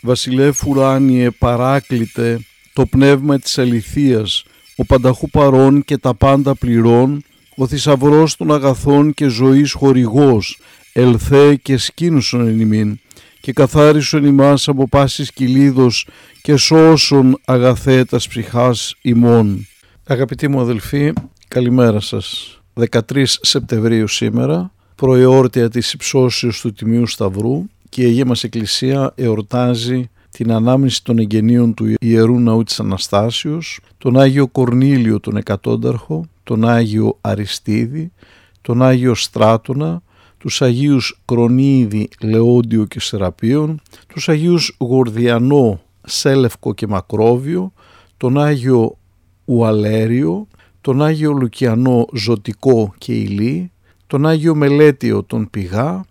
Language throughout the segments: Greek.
Βασιλεύ ουράνιε παράκλητε το πνεύμα της αληθείας, ο πανταχού παρών και τα πάντα πληρών, ο θησαυρός των αγαθών και ζωής χορηγός, ελθέ και σκήνουσον εν ημίν, και καθάρισον ημάς από πάσης κυλίδος και σώσον αγαθέτας ψυχάς ημών. Αγαπητοί μου αδελφοί, καλημέρα σας. 13 Σεπτεμβρίου σήμερα, προεόρτια της υψώσεως του Τιμίου Σταυρού και η Αγία μας Εκκλησία εορτάζει την ανάμνηση των εγγενείων του Ιερού Ναού της Αναστάσεως, τον Άγιο Κορνήλιο τον Εκατόνταρχο, τον Άγιο Αριστίδη, τον Άγιο Στράτονα, τους Αγίους Κρονίδη, Λεόντιο και Σεραπείων, τους Αγίους Γορδιανό, Σέλευκο και Μακρόβιο, τον Άγιο Ουαλέριο, τον Άγιο Λουκιανό Ζωτικό και Ηλί, τον Άγιο Μελέτιο τον Πηγά,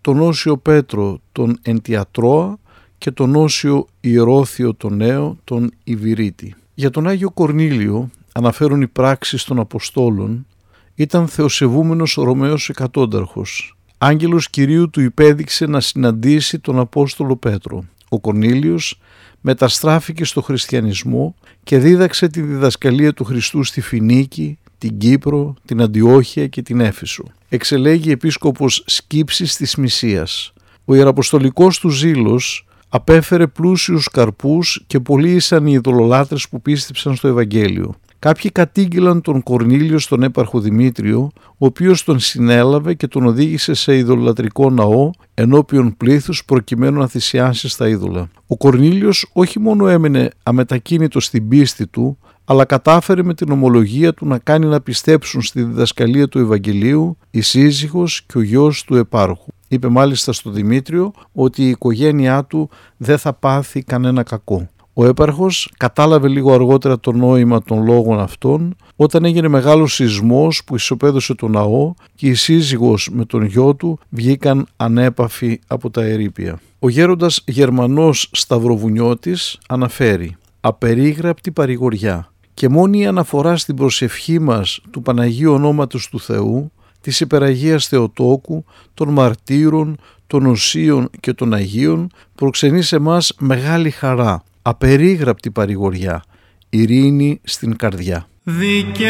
τον Όσιο Πέτρο τον Εντιατρώα και τον Όσιο Ιερώθιο τον Νέο τον Ιβυρίτη. Για τον Άγιο Κορνήλιο αναφέρουν οι πράξεις των Αποστόλων ήταν θεοσεβούμενος Ρωμαίος εκατόνταρχος. Άγγελος Κυρίου του υπέδειξε να συναντήσει τον Απόστολο Πέτρο. Ο Κορνήλιος μεταστράφηκε στο χριστιανισμό και δίδαξε τη διδασκαλία του Χριστού στη Φινίκη, την Κύπρο, την Αντιόχεια και την Έφησο. Εξελέγει επίσκοπος Σκύψης της Μυσίας. Ο Ιεραποστολικός του ζήλος απέφερε πλούσιους καρπούς και πολλοί ήσαν οι ειδωλολάτρες που πίστεψαν στο Ευαγγέλιο. Κάποιοι κατήγγυλαν τον Κορνήλιο στον έπαρχο Δημήτριο, ο οποίος τον συνέλαβε και τον οδήγησε σε ειδωλατρικό ναό ενώπιον πλήθους προκειμένου να θυσιάσει στα είδωλα. Ο Κορνήλιος όχι μόνο έμενε αμετακίνητο στην πίστη του, αλλά κατάφερε με την ομολογία του να κάνει να πιστέψουν στη διδασκαλία του Ευαγγελίου η σύζυγος και ο γιος του επάρχου. Είπε μάλιστα στο Δημήτριο ότι η οικογένειά του δεν θα πάθει κανένα κακό. Ο έπαρχος κατάλαβε λίγο αργότερα το νόημα των λόγων αυτών όταν έγινε μεγάλος σεισμός που ισοπαίδωσε το ναό και η σύζυγος με τον γιο του βγήκαν ανέπαφοι από τα ερήπια. Ο γέροντας Γερμανός Σταυροβουνιώτης αναφέρει «Απερίγραπτη παρηγοριά και μόνη η αναφορά στην προσευχή μας του Παναγίου Ονόματος του Θεού, της Υπεραγίας Θεοτόκου, των μαρτύρων, των οσίων και των Αγίων προξενεί σε μας μεγάλη χαρά, απερίγραπτη παρηγοριά, ειρήνη στην καρδιά. Δικαιοσύνης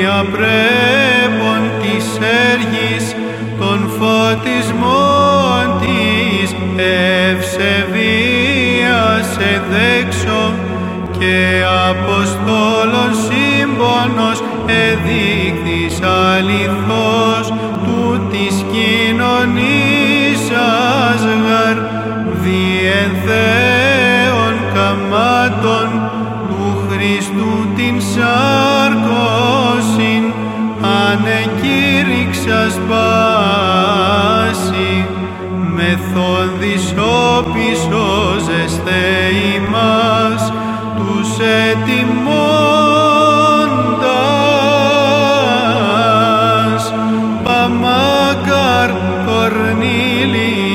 διαπρέπον της έργης των φωτισμών της ευσεβίας εδέξω και Αποστόλων σύμπονος εδείχθης αληθώς του της μεθόδης όπισοζεστε ημάς τους ετοιμώντας. Παμάκαρ Κορνήλιε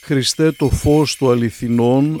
Χριστέ το φως του αληθινών,